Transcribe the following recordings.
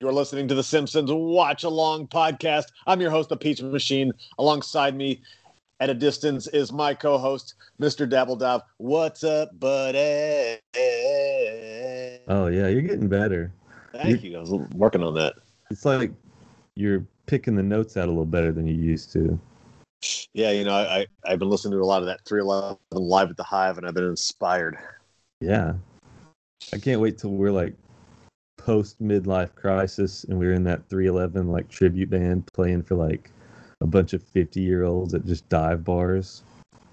You're listening to the Simpsons Watch Along podcast. I'm your host, the Peach Machine. Alongside me, at a distance, is my co-host, Mr. Dabbledob. What's up, buddy? Oh yeah, you're getting better. Thank you. I was working on that. It's like you're picking the notes out a little better than you used to. Yeah, you know, I, I I've been listening to a lot of that 311 live at the Hive, and I've been inspired. Yeah, I can't wait till we're like post midlife crisis and we're in that 311 like tribute band playing for like a bunch of 50 year olds at just dive bars.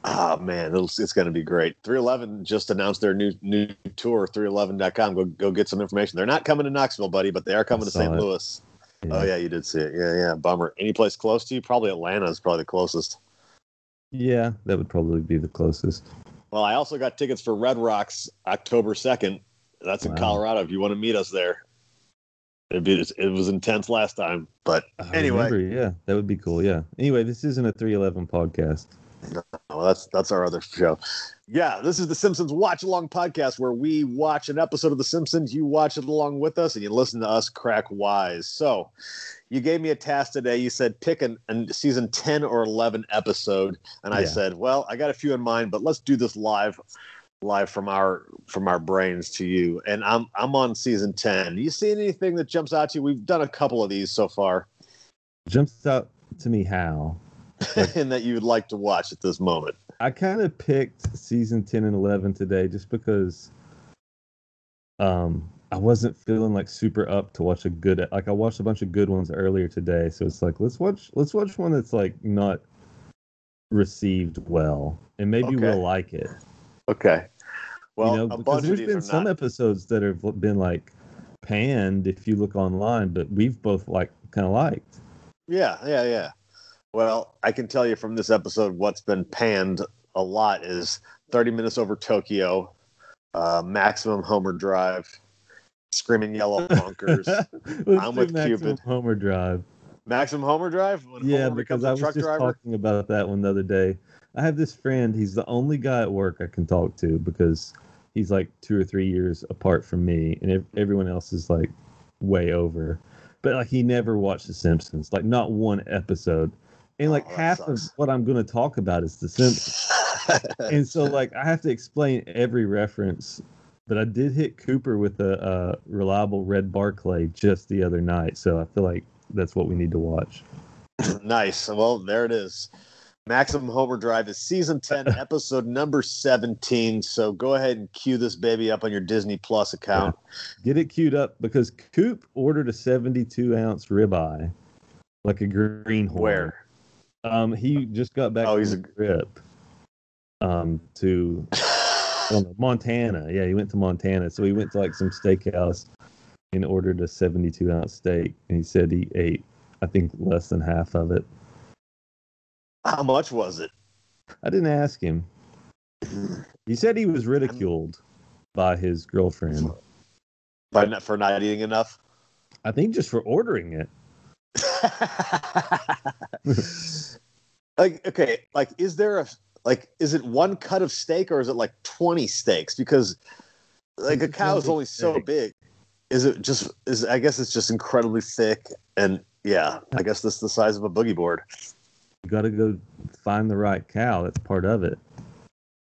Oh man, it'll, it's going to be great. 311 just announced their new new tour. 311.com. Go go get some information. They're not coming to Knoxville, buddy, but they are coming to St. it. Louis. Yeah. Oh yeah, you did see it. Yeah, yeah. Bummer. Any place close to you? Probably Atlanta is probably the closest. Yeah, that would probably be the closest. Well, I also got tickets for Red Rocks October 2nd. That's in Wow. Colorado. If you want to meet us there, it'd be it was intense last time, but I anyway, remember, yeah, that would be cool. Yeah. Anyway, this isn't a 311 podcast. Oh, that's that's our other show. Yeah, this is the Simpsons Watch Along podcast where we watch an episode of The Simpsons, you watch it along with us, and you listen to us crack wise. So, you gave me a task today. You said pick an, an season ten or eleven episode, and I said, well, I got a few in mind, but let's do this live, live from our from our brains to you. And I'm I'm on season ten. You see anything that jumps out to you? We've done a couple of these so far, Jumps out to me how and that you would like to watch at this moment. I kind of picked season 10 and 11 today just because um I wasn't feeling like super up to watch a good like I watched a bunch of good ones earlier today so it's like let's watch let's watch one that's like not received well and maybe Okay. we'll like it. Okay. Well, you know a because bunch of there's been some not. episodes that have been like panned if you look online but we've both like kind of liked. Yeah, yeah, yeah. Well, I can tell you from this episode what's been panned a lot is 30 minutes over Tokyo, uh, maximum Homer Drive, Screaming Yellow Bunkers, I'm with Maximum Cupid. Homer Drive. maximum Homer Drive. Yeah, Homer because I was just driver. talking about that one the other day. I have this friend. He's the only guy at work I can talk to because he's like two or three years apart from me, and everyone else is like way over. But like he never watched The Simpsons, like not one episode. And like Oh, half sucks. of what I'm going to talk about is The Simpsons. and so like I have to explain every reference. But I did hit Cooper with a, uh reliable Red Barclay just the other night, so I feel like that's what we need to watch. nice. Well, there it is. Maximum Homer Drive is season 10, episode number 17. So go ahead and cue this baby up on your Disney Plus account. Get it queued up because Coop ordered a 72 ounce ribeye, like a greenhorn. Where? Um, he just got back Oh, he's a trip. Um, to know, Montana. Yeah, he went to Montana, so he went to like some steakhouse and ordered a 72 ounce steak, and he said he ate, I think, less than half of it. How much was it? I didn't ask him. He said he was ridiculed by his girlfriend. By not, for not eating enough? I think just for ordering it. like okay like is there a like is it one cut of steak or is it like 20 steaks because like a cow is only only so big is it just is i guess it's just incredibly thick and yeah i guess this is the size of a boogie board You got to go find the right cow. That's part of it.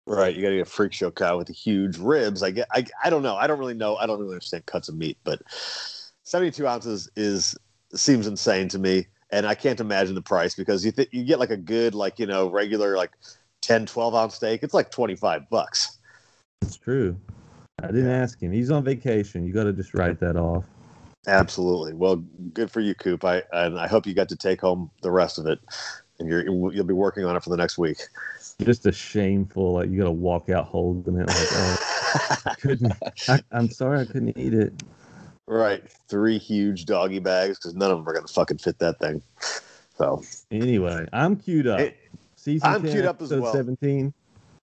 right you gotta get a freak show cow with the huge ribs i get i, I don't know i don't really know i don't really understand cuts of meat but 72 ounces is seems insane to me and i can't imagine the price because you th- you get like a good like you know regular like 10 12 ounce steak it's like 25 bucks It's true. I didn't ask him. He's on vacation. You got to just write that off. absolutely well good for you coop i and i hope you got to take home the rest of it and you're you'll be working on it for the next week Just a shameful, like you got to walk out holding it. Like, oh, I couldn't. I, I'm sorry, I couldn't eat it. right three huge doggy bags because none of them are gonna fucking fit that thing so Anyway, I'm queued up. Hey, Season I'm 10, queued up as well. 17.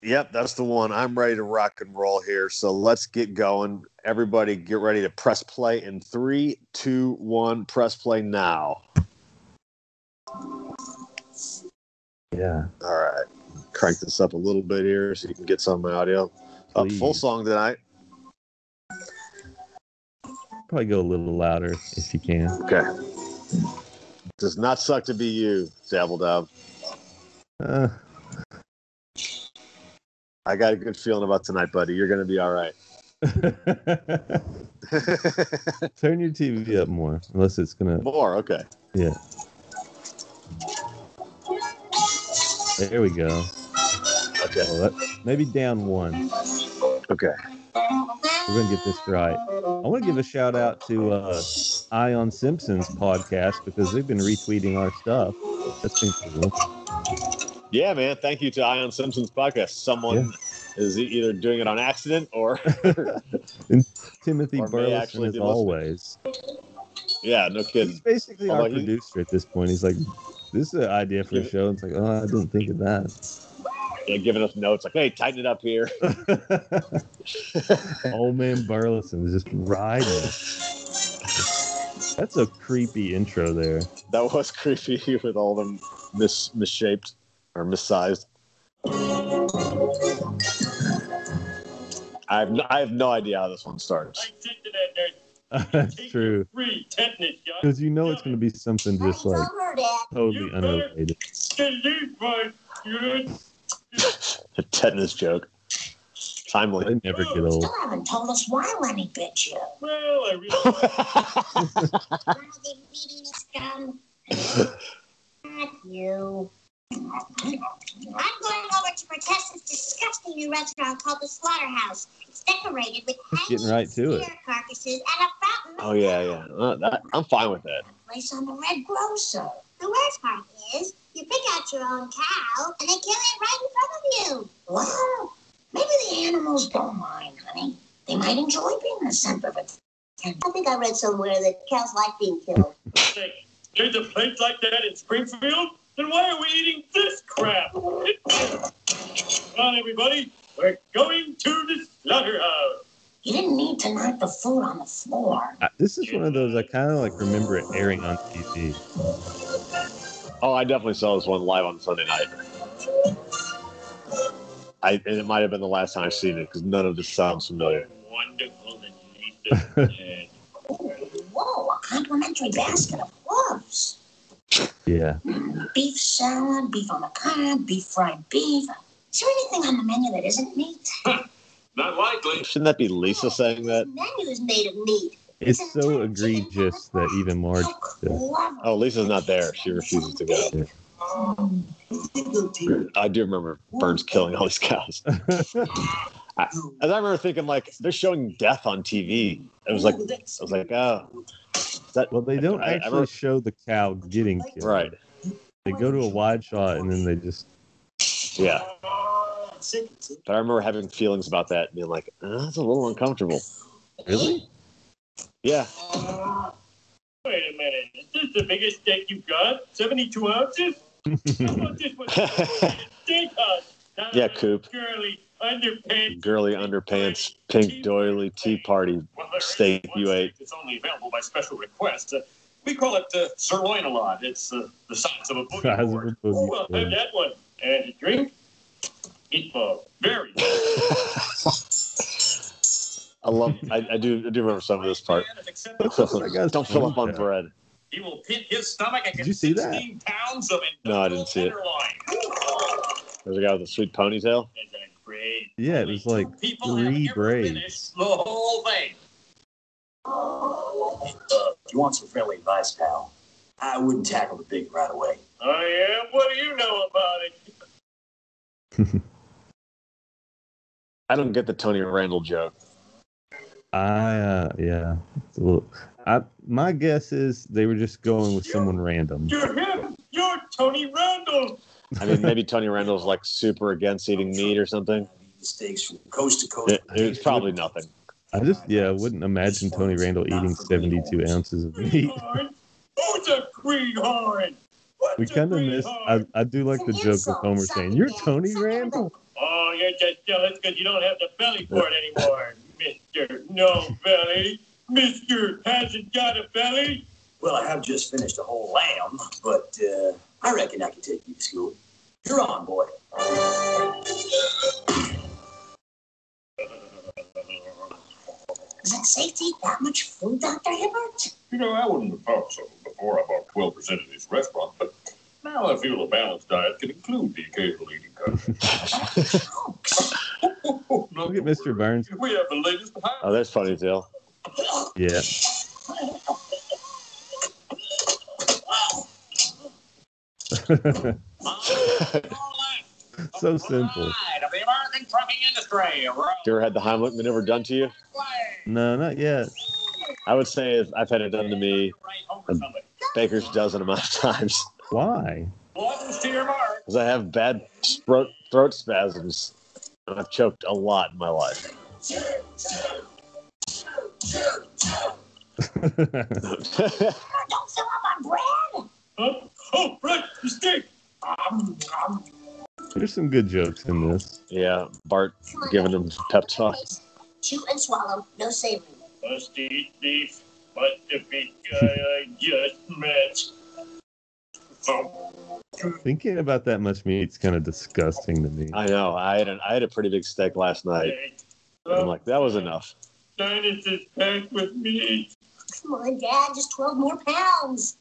Yep, that's the one. I'm ready to rock and roll here. So let's get going. Everybody get ready to press play in three, two, one. Press play now. Yeah. All right. Crank this up a little bit here so you can get some of my audio. Up full song tonight. probably go a little louder if you can. Okay. Does not suck to be you, Dabbledab. Uh, I got a good feeling about tonight, buddy. You're going to be all right. turn your TV up more, unless it's gonna. More, okay. Yeah. There we go. Okay. Oh, that, maybe down one. Okay. We're gonna get this right. I want to give a shout out to uh, Ion Simpson's podcast because they've been retweeting our stuff. That's been cool. Yeah, man. Thank you to Ion Simpson's podcast. Someone is e- either doing it on accident or, Timothy Or Burleson, actually as always. yeah, no kidding. He's basically our he- producer at this point. He's like, "This is an idea for a show." It's like, "Oh, I didn't think of that." Yeah, giving us notes like, hey, tighten it up here. Old man Burleson is just riding. That's a creepy intro there. That was creepy with all them mis misshaped or missized. I have no, I have no idea how this one starts. I take to that nerd. That's Take true. Free tetanus. Because you know it's going to be something just like totally unrelated. Delete my. A tetanus joke. Timely. They never get old. Still haven't told us why Lenny bit you. Well, I really. One of the meeting is done. Not you. I'm going over to protest this disgusting new restaurant called the Slaughterhouse. It's decorated with getting right to it. carcasses and a fountain. oh yeah, yeah. Uh, that, I'm fine with that. Place on the Red Grocer. The worst part is, you pick out your own cow and they kill it right in front of you. Well, maybe the animals don't mind, honey. They might enjoy being the center of it. I think I read somewhere that cows like being killed. Hey, There's a place like that in Springfield? Then why are we eating this crap? Come on, everybody. We're going to the slaughterhouse. You didn't need to knock the food on the floor. I- This is one of those I kind of like remember it airing on TV. Oh, I definitely saw this one live on Sunday night. I and it might have been the last time I've seen it because none of this sounds familiar. Wonderful that Lisa. Whoa, a complimentary basket of gloves. Yeah. Beef salad, beef on the cob, beef fried beef. Is there anything on the menu that isn't meat? Not likely. Shouldn't that be Lisa oh, saying that? The menu is made of meat. It's so egregious that even Marge. How. Oh, Lisa's not there. She refuses to go. I do remember Burns killing all these cows. As I remember thinking, like they're showing death on TV. It was like I was like, oh, is that well, they don't I- I actually remember- show the cow getting killed. right? They go to a wide shot and then they just. Yeah. But I remember having feelings about that, being like, uh, that's a little uncomfortable. Really? Yeah. Wait a minute. Is this the biggest steak you've got? 72 ounces? How about this one? Steakhouse. Yeah, Coop. Girly underpants. Girly underpants, pink doily, tea party. Well, steak you ate. It's only available by special request. Uh, we call it uh, sirloin a lot. It's uh, the size of a boogie Size a board. boogie Oh, I'll have that one. And a drink? Meatball. Very I love. I, I do. I do remember some of this part. Don't fill up on bread. He will pit his stomach Did against you see that? pounds of No, I didn't see it. There's a guy with a sweet ponytail. Isn't it great? Yeah, it was like people three haven't braids. finished The whole thing. You want some friendly advice, pal, I wouldn't tackle the big right away. Oh, yeah? What do you know about it? I don't get the Tony Randall joke. I uh yeah. Little, I my guess is they were just going with someone random. You're him. You're Tony Randall. I mean, maybe Tony Randall's like super against eating meat or something. Steaks from coast to coast. It, it's probably nothing. I just yeah, I wouldn't imagine Tony Randall eating seventy two ounces of meat. Greenhorn? Who's a greenhorn? What's We kind of miss. I. I do like the joke of Homer saying, "You're Tony Randall." Oh, you're just jealous because you don't have the belly for it anymore, Mister No Belly. Mister hasn't got a belly. Well, I have just finished a whole lamb, but uh, I reckon I can take you to school. You're on, boy. Is it safe to eat that much food, Dr. Hibbert? You know, I wouldn't have thought so before I bought 12% of this restaurant, but now I feel a balanced diet can include the occasional eating cut. Jokes. Look at Mr. Burns. We have the latest Oh, that's funny, Dale. Yeah. So simple. of the American trucking industry. You ever had the Heimlich maneuver done to you? No, not yet. I would say if I've had it done to me a baker's dozen amount of times Why? Buttons to your mark. because I have bad throat, throat spasms. And I've choked a lot in my life. Don't fill up on bread. Huh? Oh, Brett, you stink. Um, um, There's some good jokes in this. yeah, Bart on, giving Dad. him pep talk. Chew and swallow. No savory. Must eat beef, but the big guy I just met. Thinking about that much meat's kind of disgusting to me. I know. I had an, I had a pretty big steak last night. hey. I'm like, that was enough. Sinus is packed with meat. Come on, Dad. Just 12 more pounds.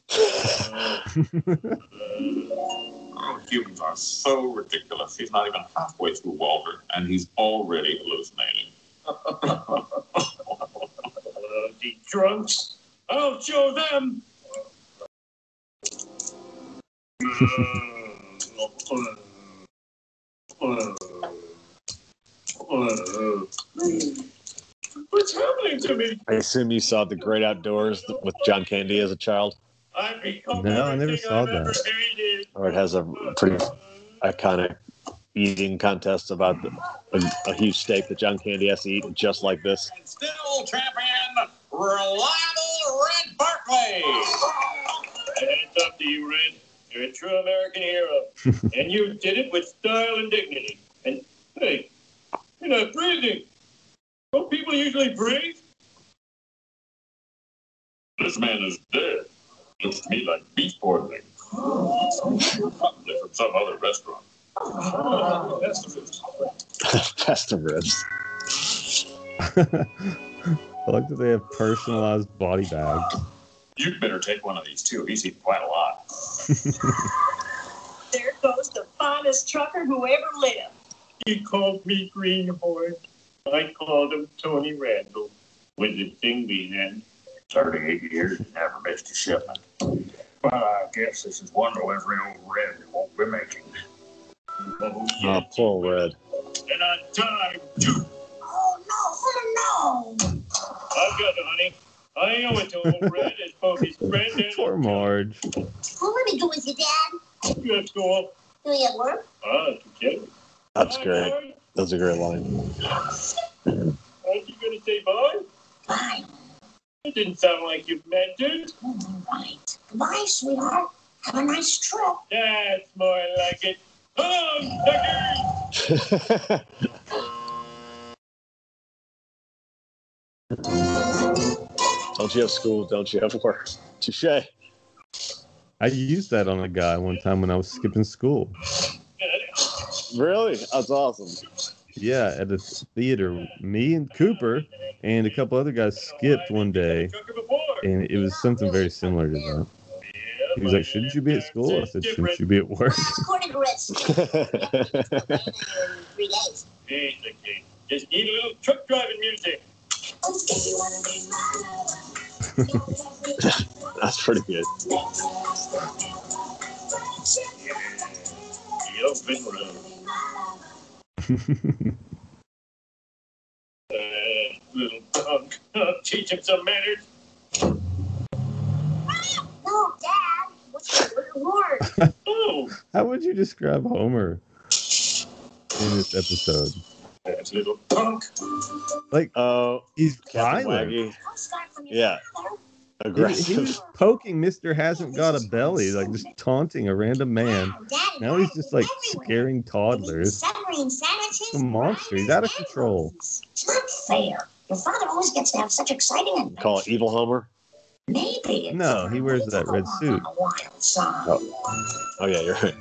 Oh, humans are so ridiculous. He's not even halfway through Walter, and he's already hallucinating. uh, the drunks, I'll show them. What's happening to me? I assume you saw The Great Outdoors with John Candy as a child, I've No, I never saw I've that. or it has a pretty iconic eating contest about the, a, a huge steak that John Candy has to eat just like this. And still champion, reliable Red Barclay. Hands up to you, Red. You're a true American hero. and you did it with style and dignity. And hey, you're not breathing. Don't people usually breathe? This man is dead. Looks to me like beef poisoning. Probably from some other restaurant. That's the ribs. Festive ribs. I like that they have personalized body bags. You'd better take one of these too. He's eaten quite a lot. There goes the finest trucker who ever lived. He called me Greenhorn. I called him Tony Randall. With the thing we had. 38 years and never missed a shipment. Well, I guess this is one delivery old Red won't be making. Oh, Oh, poor Red. And on time, too. Oh, no. Oh, no. I've got it, honey. I owe it to old Red as both his friend and Poor Marge. Well, let me go with you, Dad. You have to go up. Do you at work? Ah, okay. That's Bye, great. Marge. That's a great line. Aren't you going to say bye? Bye. It didn't sound like you meant it. Oh, All right. Goodbye, sweetheart. Have a nice trip. That's more like it. Oh, suckers! don't you have school? Don't you have work? Touche. I used that on a guy one time when I was skipping school. Really? That's awesome. Yeah, at the theater. Me and Cooper and a couple other guys skipped one day, and it was something very similar to that. He was like, "Shouldn't you be at school?" I said, "Shouldn't you be at work?" According to Red State, in three days. He's the king. Just need a little truck driving music. Okay, you want to be my That's pretty good. The open road. Uh, little punk. Teach him some manners. No, Dad. What's the word? Oh, How would you describe Homer in this episode? little punk. Like Oh, he's Captain violent. Waggy. I'll start from your Yeah. Father. He, he Aggressive. was poking Mister hasn't got a belly, like just taunting a random man. Now he's just like scaring toddlers. Severing A monster. He's out of control. It's not fair. Your father always gets to have such exciting adventures. Call it Evil Homer. Maybe. it's No, he wears that red suit. on a wild side. Oh. oh yeah, you're right.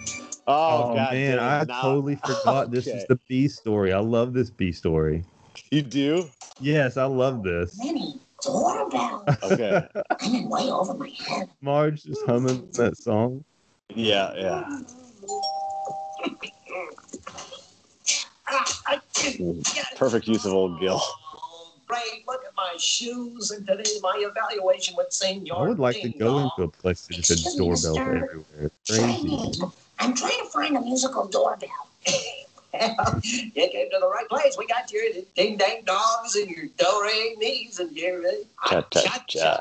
Oh, Oh, God man, damn, I now- totally forgot this is the B story. I love this B story. You do? Yes, I love this. Many doorbell. Okay. I'm in way over my head. Marge is humming that song. yeah, yeah. Perfect use of old Gil. Great, look at my shoes, and today my evaluation would seem I would like to go into a place that just had Excuse me, doorbells mister. everywhere. It's crazy. I'm trying to find a musical doorbell. You came to the right place. We got your ding dang dongs and your do re mi's and your Cha, cha, cha.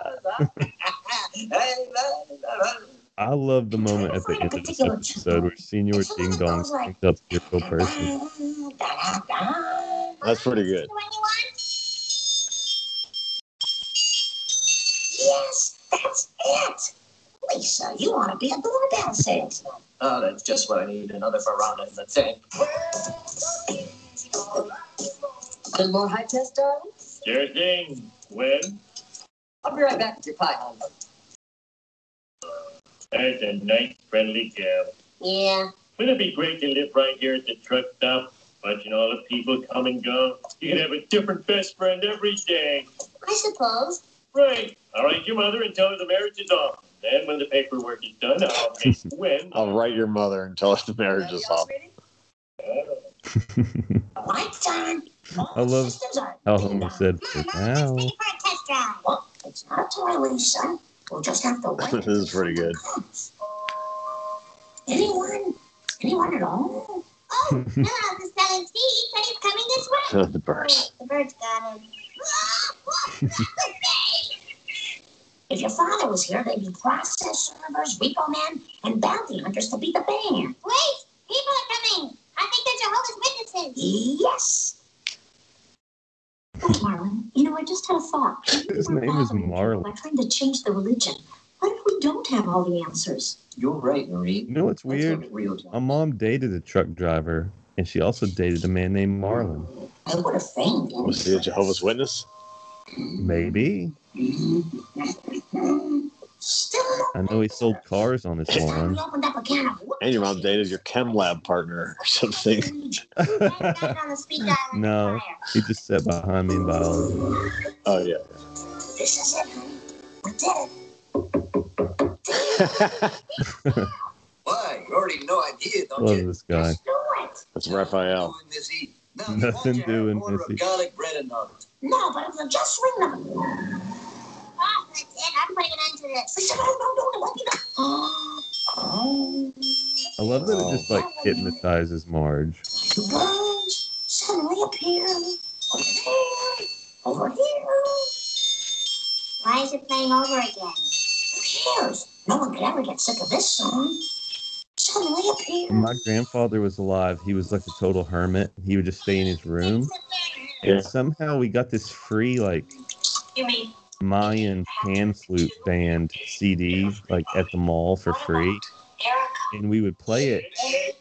I love the moment at the end of this episode where Senor Ding Dong picked up the real person. That's pretty good. The one you want? Yes, that's it. Lisa, you want to be a doorbell salesman. Oh, that's just what I need. Another Verona in the tank. Little more high test, darling? Sure thing. When? I'll be right back with your pie, hon. That's a nice, friendly gal. Yeah. Wouldn't it be great to live right here at the truck stop, watching all the people come and go? You could have a different best friend every day. I suppose. Right. I'll your mother and tell her the marriage is off. Then, when the paperwork is done, I'll make when. I'll write your mother and tell her the marriage is off. Lights on. I love Systems on. How Homer said, for now. let's take it for a test drive. Well, it's not a toy, Lisa. We'll just have to wait. This is pretty good. Anyone? Anyone at all? Oh, no, the selling seed said he's coming this way. the birds. Oh, the bird's got him. If your father was here, they'd be process servers, repo men, and bounty hunters to beat the band. Wait, people are coming. I think they're Jehovah's Witnesses. Yes. Hey, Marlon, you know, I just had a thought. His We're name is bothering people Marlon. By trying to change the religion. What if we don't have all the answers? You're right, Marie. You know what's Let's weird? real My mom dated a truck driver, and she also dated a man named Marlon. I would have fainted. Was he a Jehovah's Witness? Maybe. Still I know he sold cars on his This time lawn. we opened up a can of And your mom dated your chem lab partner or something. No. He just sat behind me in biology. Oh, yeah. This is it, honey. We did it. Why? You already know I did, don't Love you? this guy. Let's do it. That's Raphael. Doing this eat. Now, Nothing you doing an order this of eat. garlic bread and nuggets. No, but if you just ring them. Oh, that's it. I'm putting it into this. Listen, no, no, no, it won't be done. Oh. I love that it oh. just like hypnotizes Marge. Two birds suddenly appear over there, over here. Why is it playing over again? Who cares? No one could ever get sick of this song. Suddenly appear. When my grandfather was alive, he was like a total hermit. He would just stay in his room. Yeah. And somehow we got this free like Mayan pan flute band CD like at the mall for free. And we would play it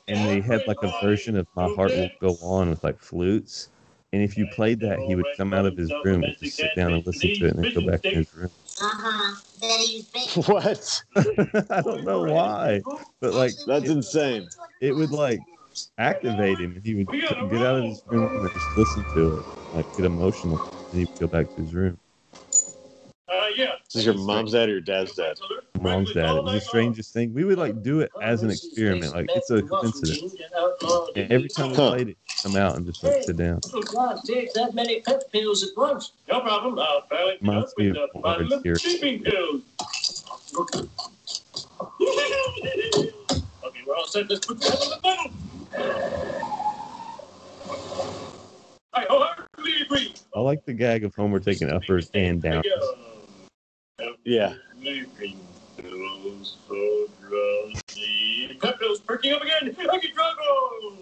and they had like a version of My Heart Will Go On with like flutes. And if you played that, he would come out of his room and just sit down and listen to it and then go back to his room. Uh-huh. Then he's big. What? I don't know why, but like That's insane. it would like activate him and he would get out of his room and just listen to it, like get emotional, and he would go back to his room. Uh, yeah. This is your mom's dad or your dad's dad? Mom's dad. It was the strangest thing. We would like do it as an experiment. Like it's a coincidence. And every time we played it, come out and just like sit down. God, take that many pet pills at once. No problem. I'll balance it up with of a here. sleeping pills. okay, we're all set. Let's put that in the middle. I wholeheartedly agree. I like the gag of Homer taking uppers and downs. Yeah. Sleeping pills, so drowsy. Pep perking up again. I get drunk. Oh.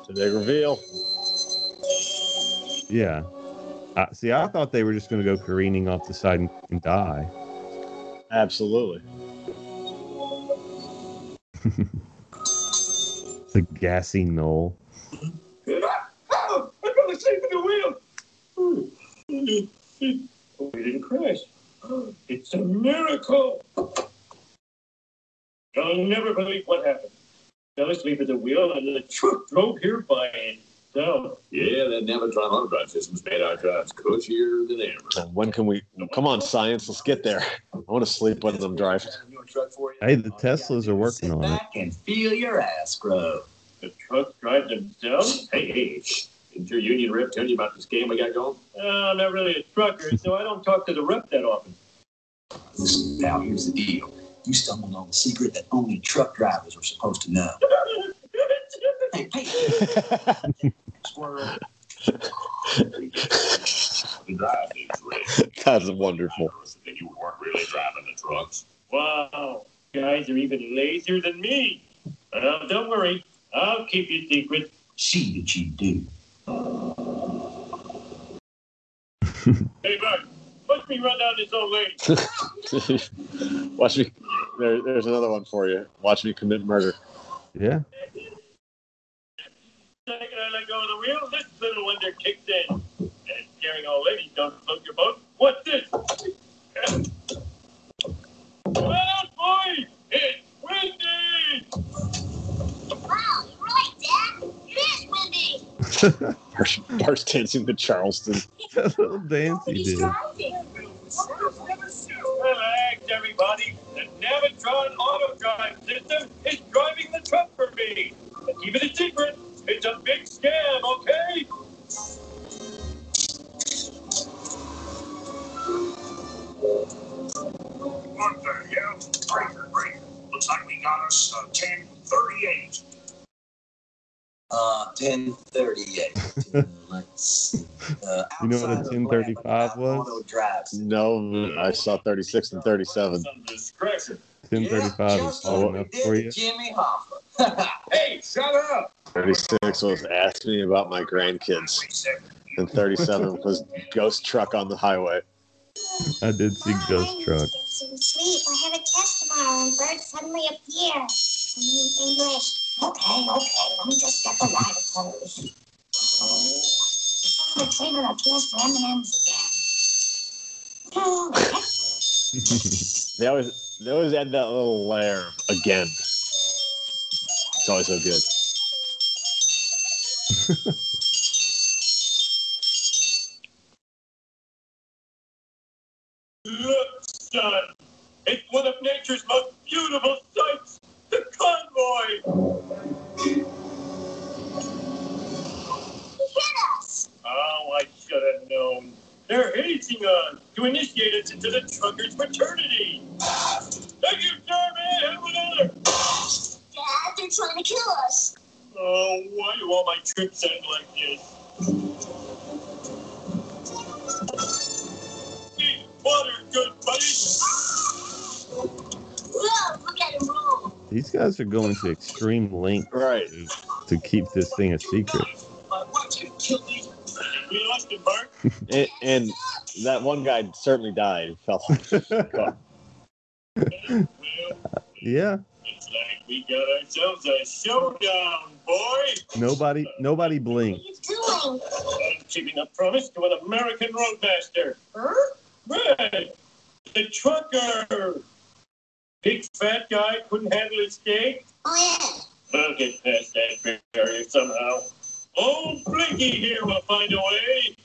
It's a big reveal. Yeah. Uh, see, I thought they were just going to go careening off the side and, and die. Absolutely. The gassy knoll. Oh, I'm going to sleep the wheel. Oh, we didn't crash. It's a miracle. I'll never believe what happened. Fell asleep at the wheel and the truck drove here by itself. Yeah, that Navitron auto drive system's made our drives cushier than ever. Uh, When can we? Come on, science. Let's get there. I want to sleep when I'm driving. Your truck for you. Hey, the Teslas are working on it. back and feel your ass grow. The trucks drive themselves? Hey, hey, shh. Didn't your union rep tell you about this game we got going? Uh, I'm not really a trucker, so I don't talk to the rep that often. Listen, now here's the deal. You stumbled on the secret that only truck drivers are supposed to know. Hey, hey, squirrel. The drive is red. That's wonderful. You weren't really driving the trucks. wow, guys are even lazier than me. Well, don't worry. I'll keep your secret. See that you do. Hey, Bart, watch me run down this old lady. Watch me. There, there's another one for you. Watch me commit murder. Yeah. The second I let go of the wheel, this little wonder kicks in. And scaring old oh, ladies don't float your boat. What's this? Well, boys, it's windy! Wow, you're right, Dad. It is windy. Bart's, Bart's dancing to Charleston. that little dance he He's did. Relax, everybody. The Navitron auto drive system is driving the truck for me. But keep it a secret. It's a big scam, okay? What the hell? Breaker, breaker. Looks like we got us uh, 1038. Uh, 1038. Let's. Uh, You know what a 1035 was? No, I saw 36 and 37. Some discretion. 1035 is just all enough for you. Jimmy Hoffa. Hey, shut up! 36 was ask me about my grandkids, and 37 was ghost truck on the highway. I did see Ghost Truck. Get some sleep. I have a test tomorrow, and birds suddenly appear. In English. Okay, okay. Let me just get the wire hose. Oh, the retriever appears for M&M's again. Oh, okay. They always, they always add that little layer again. It's always so good. Look, son. It's one of nature's most beautiful sights. The convoy. He hit us. Oh, I should have known. They're hazing us to initiate us into the truckers' fraternity. Thank you, man. Have another. Dad, they're trying to kill us. Oh, why do all my trips end like this? Need water, good buddy. Whoa, look at him roll. These guys are going to extreme lengths Right. to, to keep this thing a secret. My wife's gonna kill me. We lost him, Bart. And, and that one guy certainly died. Fell off the car. Well, Yeah. it's like we got ourselves a showdown, boy. Nobody nobody What blinked. are doing? I'm keeping a promise to an American roadmaster. Huh? Red, the trucker. Big fat guy couldn't handle his cake? Oh, yeah. We'll get past that barrier somehow. Old Blinky here will find a way.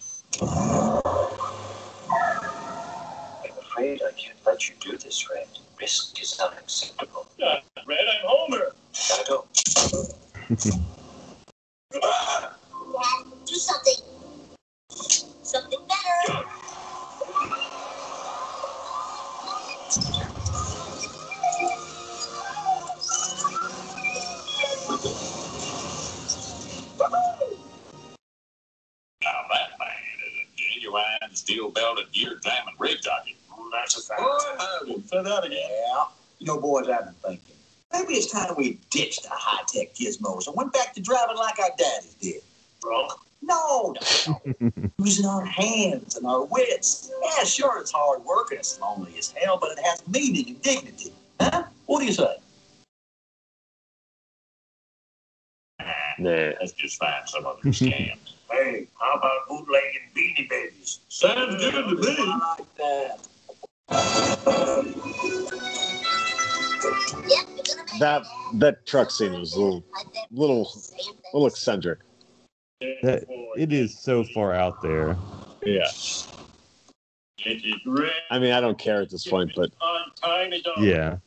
I'm afraid I can't let you do this, Red. Risk is unacceptable. Uh, Red, I'm Homer. Gotta go. Ah, Dad, do something. Something better. Genuine steel-belted gear-jamming rig jockey. That's a fact. Say that again. Yeah. You know, boys, I've been thinking. Maybe it's time we ditched the high-tech gizmos and went back to driving like our daddies did. Bro, No, no, no. Using our hands and our wits. Yeah, sure, it's hard work and it's lonely as hell, but it has meaning and dignity. Huh? What do you say? Nah. Let's just find some other scam. Hey, how about bootlegging beanie babies? Sounds good to me. I like that. Yep, you're gonna make That that truck scene was a little little little eccentric. That it is so far out there. Yeah. It is red. I mean, I don't care at this point, but On time is on. Yeah.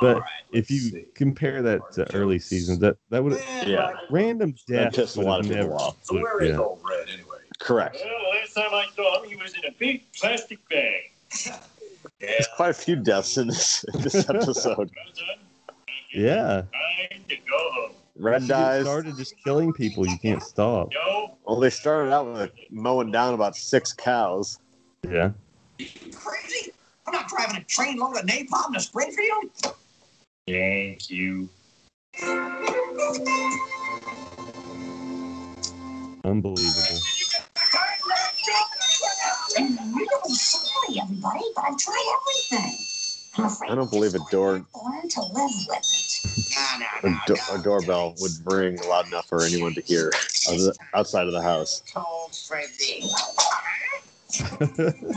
But if you compare that to early seasons, that that would yeah, random That death pissed a lot have of people never off. So where looked old Red anyway? correct. Well, last time I saw him, he was in a big plastic bag. There's quite a few deaths in this in this episode. Yeah. Time to go. Red Once dies. started just killing people, you can't stop. Yo, Well, they started out with mowing down about six cows. Yeah. You crazy? I'm not driving a train load of napalm to Springfield. thank you. Unbelievable. I'm really sorry, everybody, but I've tried everything. I'm afraid I don't believe a door I've learned to live with it. No, no, a, do- a doorbell would ring loud enough for anyone to hear outside of the house. Told Freddy.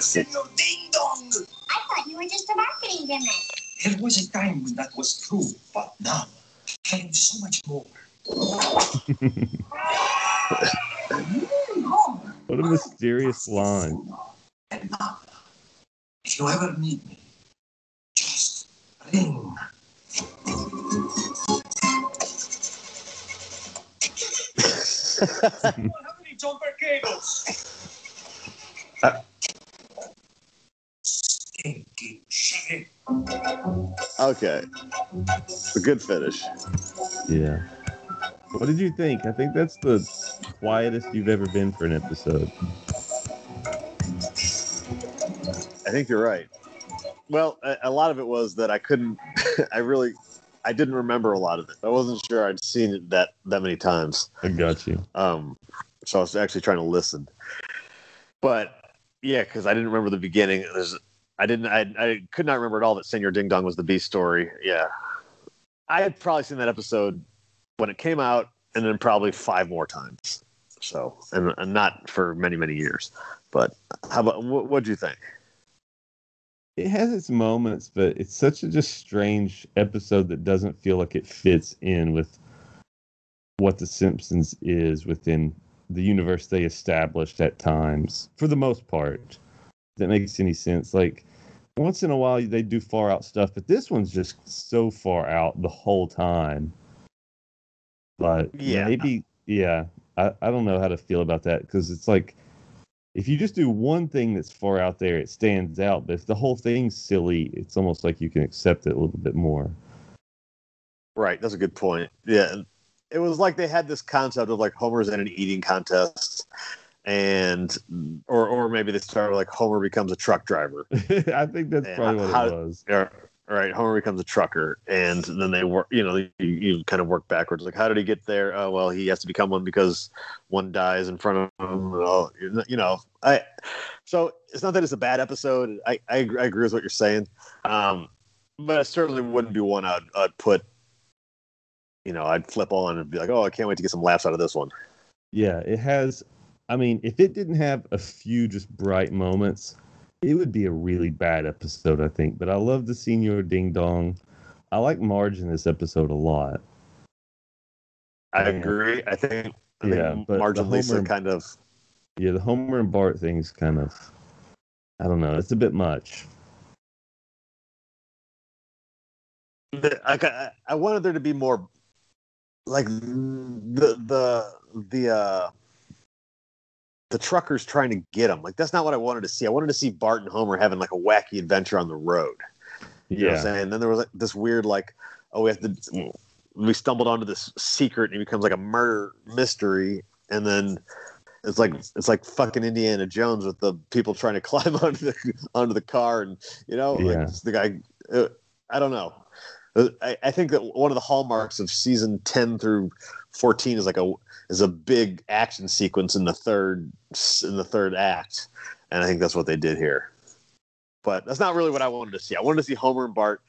Senor Ding Dong. I thought you were just a marketing gimmick. There was a time when that was true, but now I am so much more. What a mysterious line. And now, if you ever need me, just ring. How jumper cables? Stinky shit. okay, a good finish. Yeah. What did you think? I think that's the quietest you've ever been for an episode. I think you're right. Well, a, a lot of it was that I couldn't. I really, I didn't remember a lot of it. I wasn't sure I'd seen it that that many times. I got you. Um, so I was actually trying to listen. But yeah, because I didn't remember the beginning. There's, I didn't. I, I could not remember at all that Senor Ding Dong was the B story. Yeah, I had probably seen that episode when it came out, and then probably five more times. So, and, and not for many many years. But how about what? What'd you think? It has its moments, but it's such a just strange episode that doesn't feel like it fits in with what The Simpsons is within the universe they established at times, for the most part. That makes any sense. Like, once in a while they do far out stuff, but this one's just so far out the whole time. But Yeah. maybe, yeah, I, I don't know how to feel about that because it's like if you just do one thing that's far out there, it stands out. But if the whole thing's silly, it's almost like you can accept it a little bit more. Right, that's a good point. Yeah, it was like they had this concept of like Homer's in an eating contest, and or or maybe they started like Homer becomes a truck driver. I think that's Yeah, probably what how- it was. Yeah, right. Homer becomes a trucker, and then they work. You know, you, you kind of work backwards. Like, how did he get there? Oh, well, he has to become one because one dies in front of him. and You know, I. So it's not that it's a bad episode. I I, agree- I agree with what you're saying, um, but it certainly wouldn't be one I'd, I'd put. You know, I'd flip on and be like, "Oh, I can't wait to get some laughs out of this one." Yeah, it has. I mean, if it didn't have a few just bright moments, it would be a really bad episode, I think. But I love the Senor Ding Dong. I like Marge in this episode a lot. I Yeah. agree. I think. I Yeah, think but Marge and Lisa kind of. Yeah, the Homer and Bart thing's kind of. I don't know. It's a bit much. I- I wanted there to be more like the the the uh the truckers trying to get him like that's not what i wanted to see. I wanted to see bart and homer having like a wacky adventure on the road. You know what i'm Yeah. saying? Then there was like this weird like oh we have to we stumbled onto this secret and it becomes like a murder mystery. And then it's like it's like fucking Indiana Jones with the people trying to climb onto the onto the car and you know Yeah. it's the guy uh, I don't know I, I think that one of the hallmarks of season 10 through 14 is like a is a big action sequence in the third in the third act and I think that's what they did here but that's not really what I wanted to see I wanted to see Homer and Bart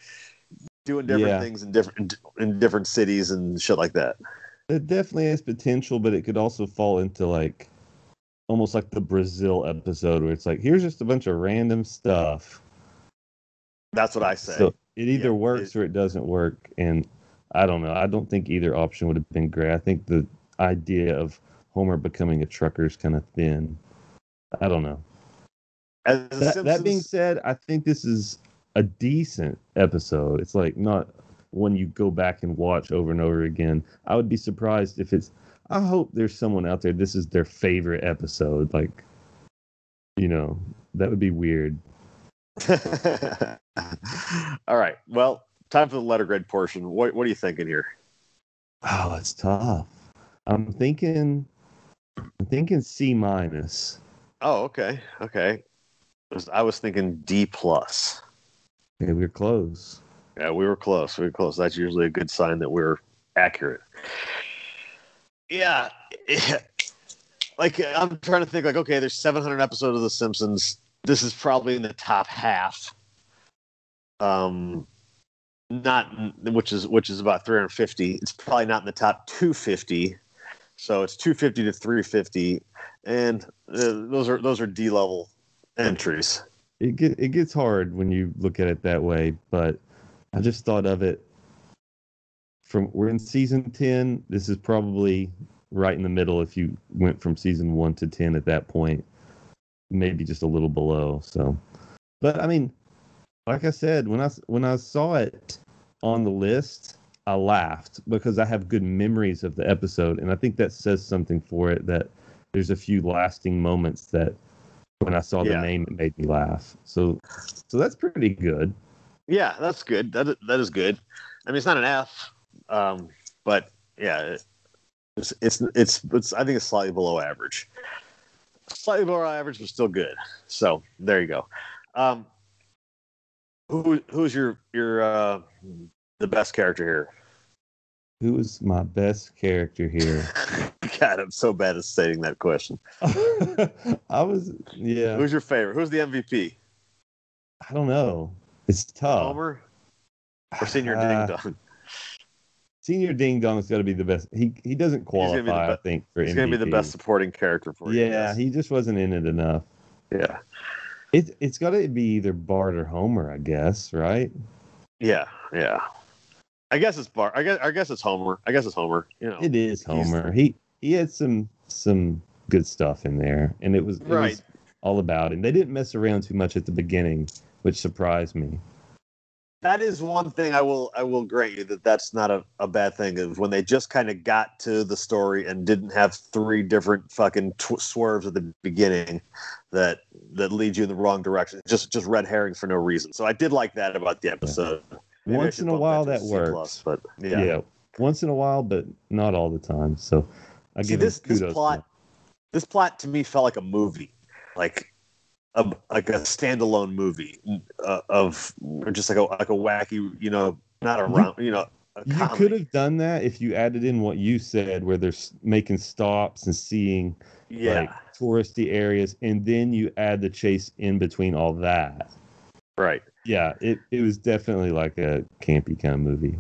doing different Yeah. things in different in different cities and shit like that It definitely has potential, but it could also fall into like almost like the Brazil episode where it's like, here's just a bunch of random stuff. That's what I say. So it either Yeah, works it- or it doesn't work. And I don't know. I don't think either option would have been great. I think the idea of Homer becoming a trucker is kind of thin. I don't know. That, that being said, I think this is a decent episode. It's like not one you go back and watch over and over again. I would be surprised if it's. I hope there's someone out there. This is their favorite episode. Like, you know, that would be weird. All right. Well, time for the letter grade portion. What What are you thinking here? Oh, it's tough. I'm thinking. I'm thinking C minus. Oh, okay. Okay. I was- I was thinking D plus. Okay, we're close. Yeah, we were close. We were close. That's usually a good sign that we're accurate. Yeah. Like I'm trying to think like okay, there's 700 episodes of The Simpsons. This is probably in the top half. Um not which is which is about 350. It's probably not in the top 250. So it's 250 to 350 and uh, those are those are D level entries. It get it gets hard when you look at it that way, but I just thought of it from we're in season 10. This is probably right in the middle if you went from season 1 to 10 at that point. Maybe just a little below. So but I mean, like I said, when I when I saw it on the list, I laughed because I have good memories of the episode and I think that says something for it that there's a few lasting moments that when I saw the Yeah. name, it made me laugh. So, so that's pretty good. Yeah, that's good. That that is good. I mean, it's not an F, um, but yeah, it- it's, it's it's it's I think it's slightly below average. Slightly below average, but still good. So there you go. Um, who who's your your uh, the best character here? Who is my best character here? God, I'm so bad at stating that question. I was, yeah. Who's your favorite? Who's the MVP? I don't know. It's tough. Homer or Senor Uh, Ding Dong? Senor Ding Dong's got to be the best. He he doesn't gonna be qualify, I think, for He's going to be the best supporting character for you. Yeah, he just wasn't in it enough. yeah, It it's got to be either Bart or Homer, I guess, right? yeah, yeah. I guess it's Bart. I guess I guess it's Homer. I guess it's Homer. You know, It is Homer. He he had some some good stuff in there, and it was it Right. was all about him. They didn't mess around too much at the beginning, which surprised me. That is one thing I will I will grant you that that's not a, a bad thing. Is when they just kind of got to the story and didn't have three different fucking tw- swerves at the beginning that that lead you in the wrong direction. Just just red herrings for no reason. So I did like that about the episode. Maybe Once in a while to a that works. plus, but Yeah. yeah. once in a while, but not all the time. So I See give this him this kudos. plot. This plot to me felt like a movie, like a like a standalone movie uh, of or just like a like a wacky, you know, not a You- round, you know. You could have done that if you added in what you said, where they're making stops and seeing yeah, like touristy areas, and then you add the chase in between all that. right. Yeah, it, it was definitely like a campy kind of movie.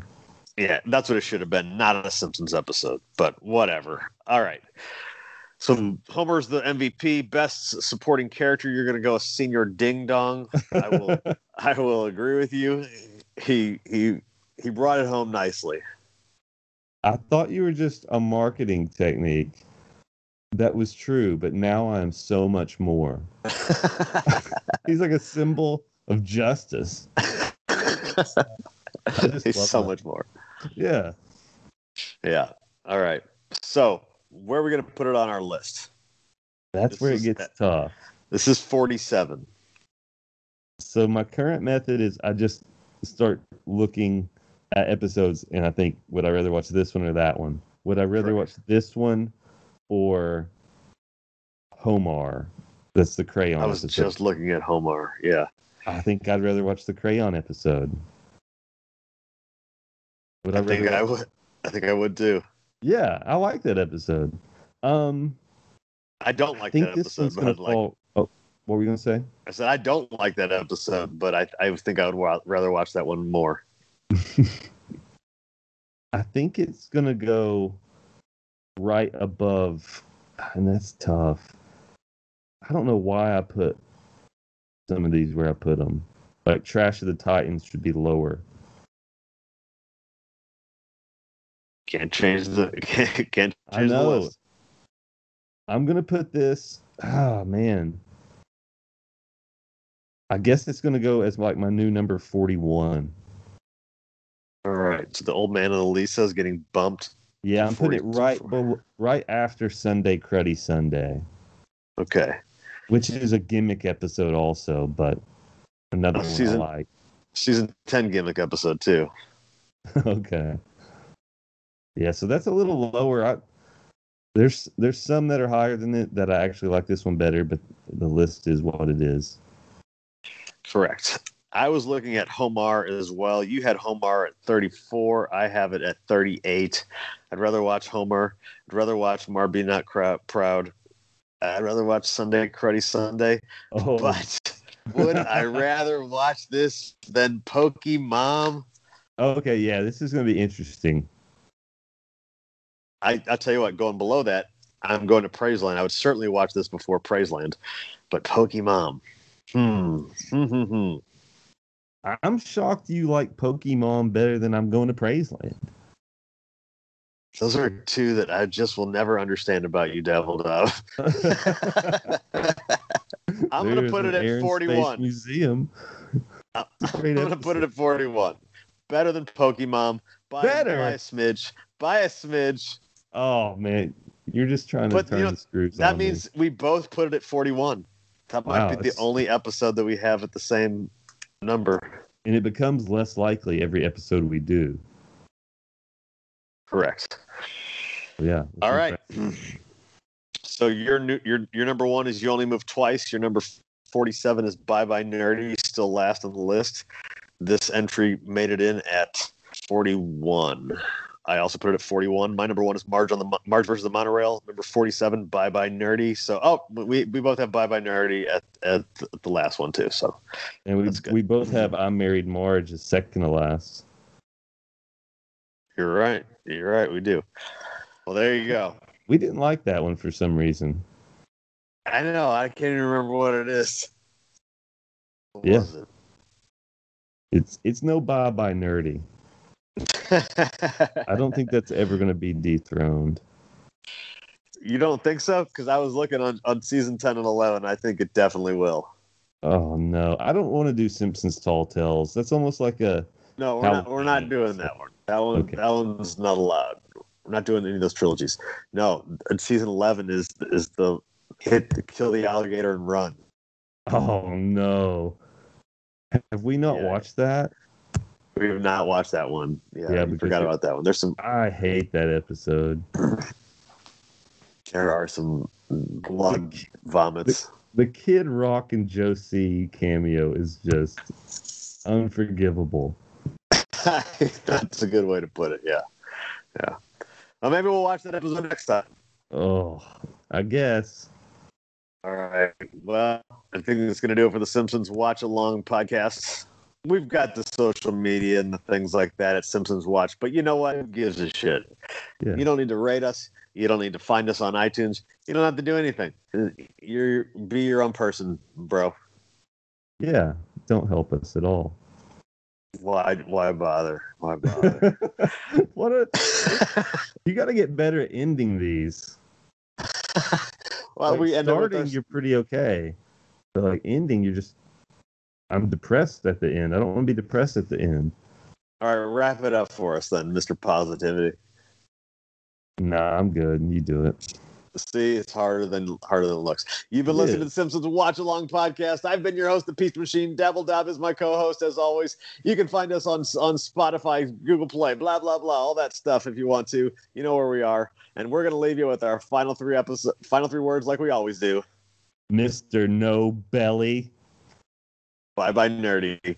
Yeah, that's what it should have been, not a Simpsons episode, but whatever. All right. So Homer's the MVP, best supporting character. You're going to go Senor Ding Dong. I will, I will agree with you. He he he brought it home nicely. I thought you were just a marketing technique. That was true, but now I'm so much more. He's like a symbol of justice. He's so that. much more. Yeah. Yeah. All right. So where are we going to put it on our list? That's This where it gets tough. This is 47. So my current method is I just start looking at episodes and I think would I rather watch this one or that one? Would I rather Right. watch this one or Homar? That's the crayon I was episode. just looking at Homar. Yeah. I think I'd rather watch the crayon episode. Would I, I think I would. I think I would too. Yeah, I like that episode. Um I don't like I think that this episode, one's but gonna I'd like. fall Oh, what were you gonna say? I said I don't like that episode, but I I think I would wa- rather watch that one more. I think it's gonna go right above, and that's tough. I don't know why I put some of these where I put them. Like Trash of the Titans should be lower. Can't change the can't, can't I change the know. list. I'm gonna put this. Ah man. I guess it's gonna go as like my new number forty-one. All right. So the old man and Elisa is getting bumped. Yeah, I'm putting it right, right after Sunday Cruddy Sunday, Okay. which is a gimmick episode also, but another Oh, one season- like. Season ten gimmick episode too. okay. Yeah, so that's a little lower. I, there's there's some that are higher than it that I actually like this one better, but the list is what it is. Correct. I was looking at Homar as well. You had Homar at 34. I have it at 38. I'd rather watch Homer. I'd rather watch Mar Be Not Proud. I'd rather watch Sunday Cruddy Sunday. Oh, But would I rather watch this than Pokemon? okay, yeah, this is gonna be interesting. I, I'll tell you what, going below that, I'm going to Praiseland. I would certainly watch this before Praiseland. But Pokemon. Hmm. Hmm. I- I'm shocked you like Pokemon better than I'm going to Praiseland. Those are two that I just will never understand about you, Devil Dove. I'm going to put it at Air and Space 41. Museum. I'm going to put it at 41. Better than Pokemon. By, Better? by a smidge. By a smidge. Oh man, you're just trying to But, you turn know, the screws. That on me. means we both put it at 41. That might Wow, be the only episode that we have at the same number. and it becomes less likely every episode we do. Correct. Yeah. All right. So your new your your number one is you only move twice. Your number forty seven is bye bye nerdy, still last on the list. This entry made it in at forty one. I also put it at forty one. My number one is Marge on the Marge versus the monorail. Number forty seven, bye bye nerdy. So oh, we we both have bye bye nerdy at at the last one too. So And we we both have I'm married Marge as second to last. you're right. You're right. We do. Well, there you go. We didn't like that one for some reason. I know. I can't even remember what it is. What Yeah. was it? It's it's no bye bye nerdy. I don't think that's ever going to be dethroned. You don't think so? Because I was looking on, on season 10 and 11. I think it definitely will. Oh no, I don't want to do Simpsons Tall Tales. That's almost like a No, we're How- not, we're not doing that one. That one Okay. that one's not allowed. We're not doing any of those trilogies. No, uh, season 11 is is the hit to kill the alligator and run. oh no. Have we not Yeah. watched that? We have not watched that one. Yeah, Yeah, we forgot about that one. There's some I hate that episode. there are some blood vomits. The Kid Rock and Joe C. cameo is just unforgivable. That's a good way to put it. Yeah, yeah. Well, maybe we'll watch that episode next time. Oh, I guess. All right. Well, I think that's going to do it for the Simpsons Watch Along podcast. We've got the social media and the things like that at Simpsons Watch, but you know what? Who gives a shit? Yeah. You don't need to rate us. You don't need to find us on iTunes. You don't have to do anything. You're be your own person, bro. Yeah, don't help us at all. Why? Why bother? Why bother? what a you got to get better at ending these. well, Like, we end up with starting, our- you're pretty okay, but like ending, you're just. I'm depressed at the end. I don't want to be depressed at the end. All right, wrap it up for us then, Mr. Positivity. Nah, I'm good. You do it. See, it's harder than harder than it looks. You've been listening to the Simpsons Watch Along podcast. I've been your host, the Peach Machine. Devil Dab is my co-host, as always. You can find us on on Spotify, Google Play, blah blah blah, all that stuff. If you want to, you know where we are. And we're gonna leave you with our final three episode, final three words, like we always do. Mister No Belly. Bye bye, nerdy.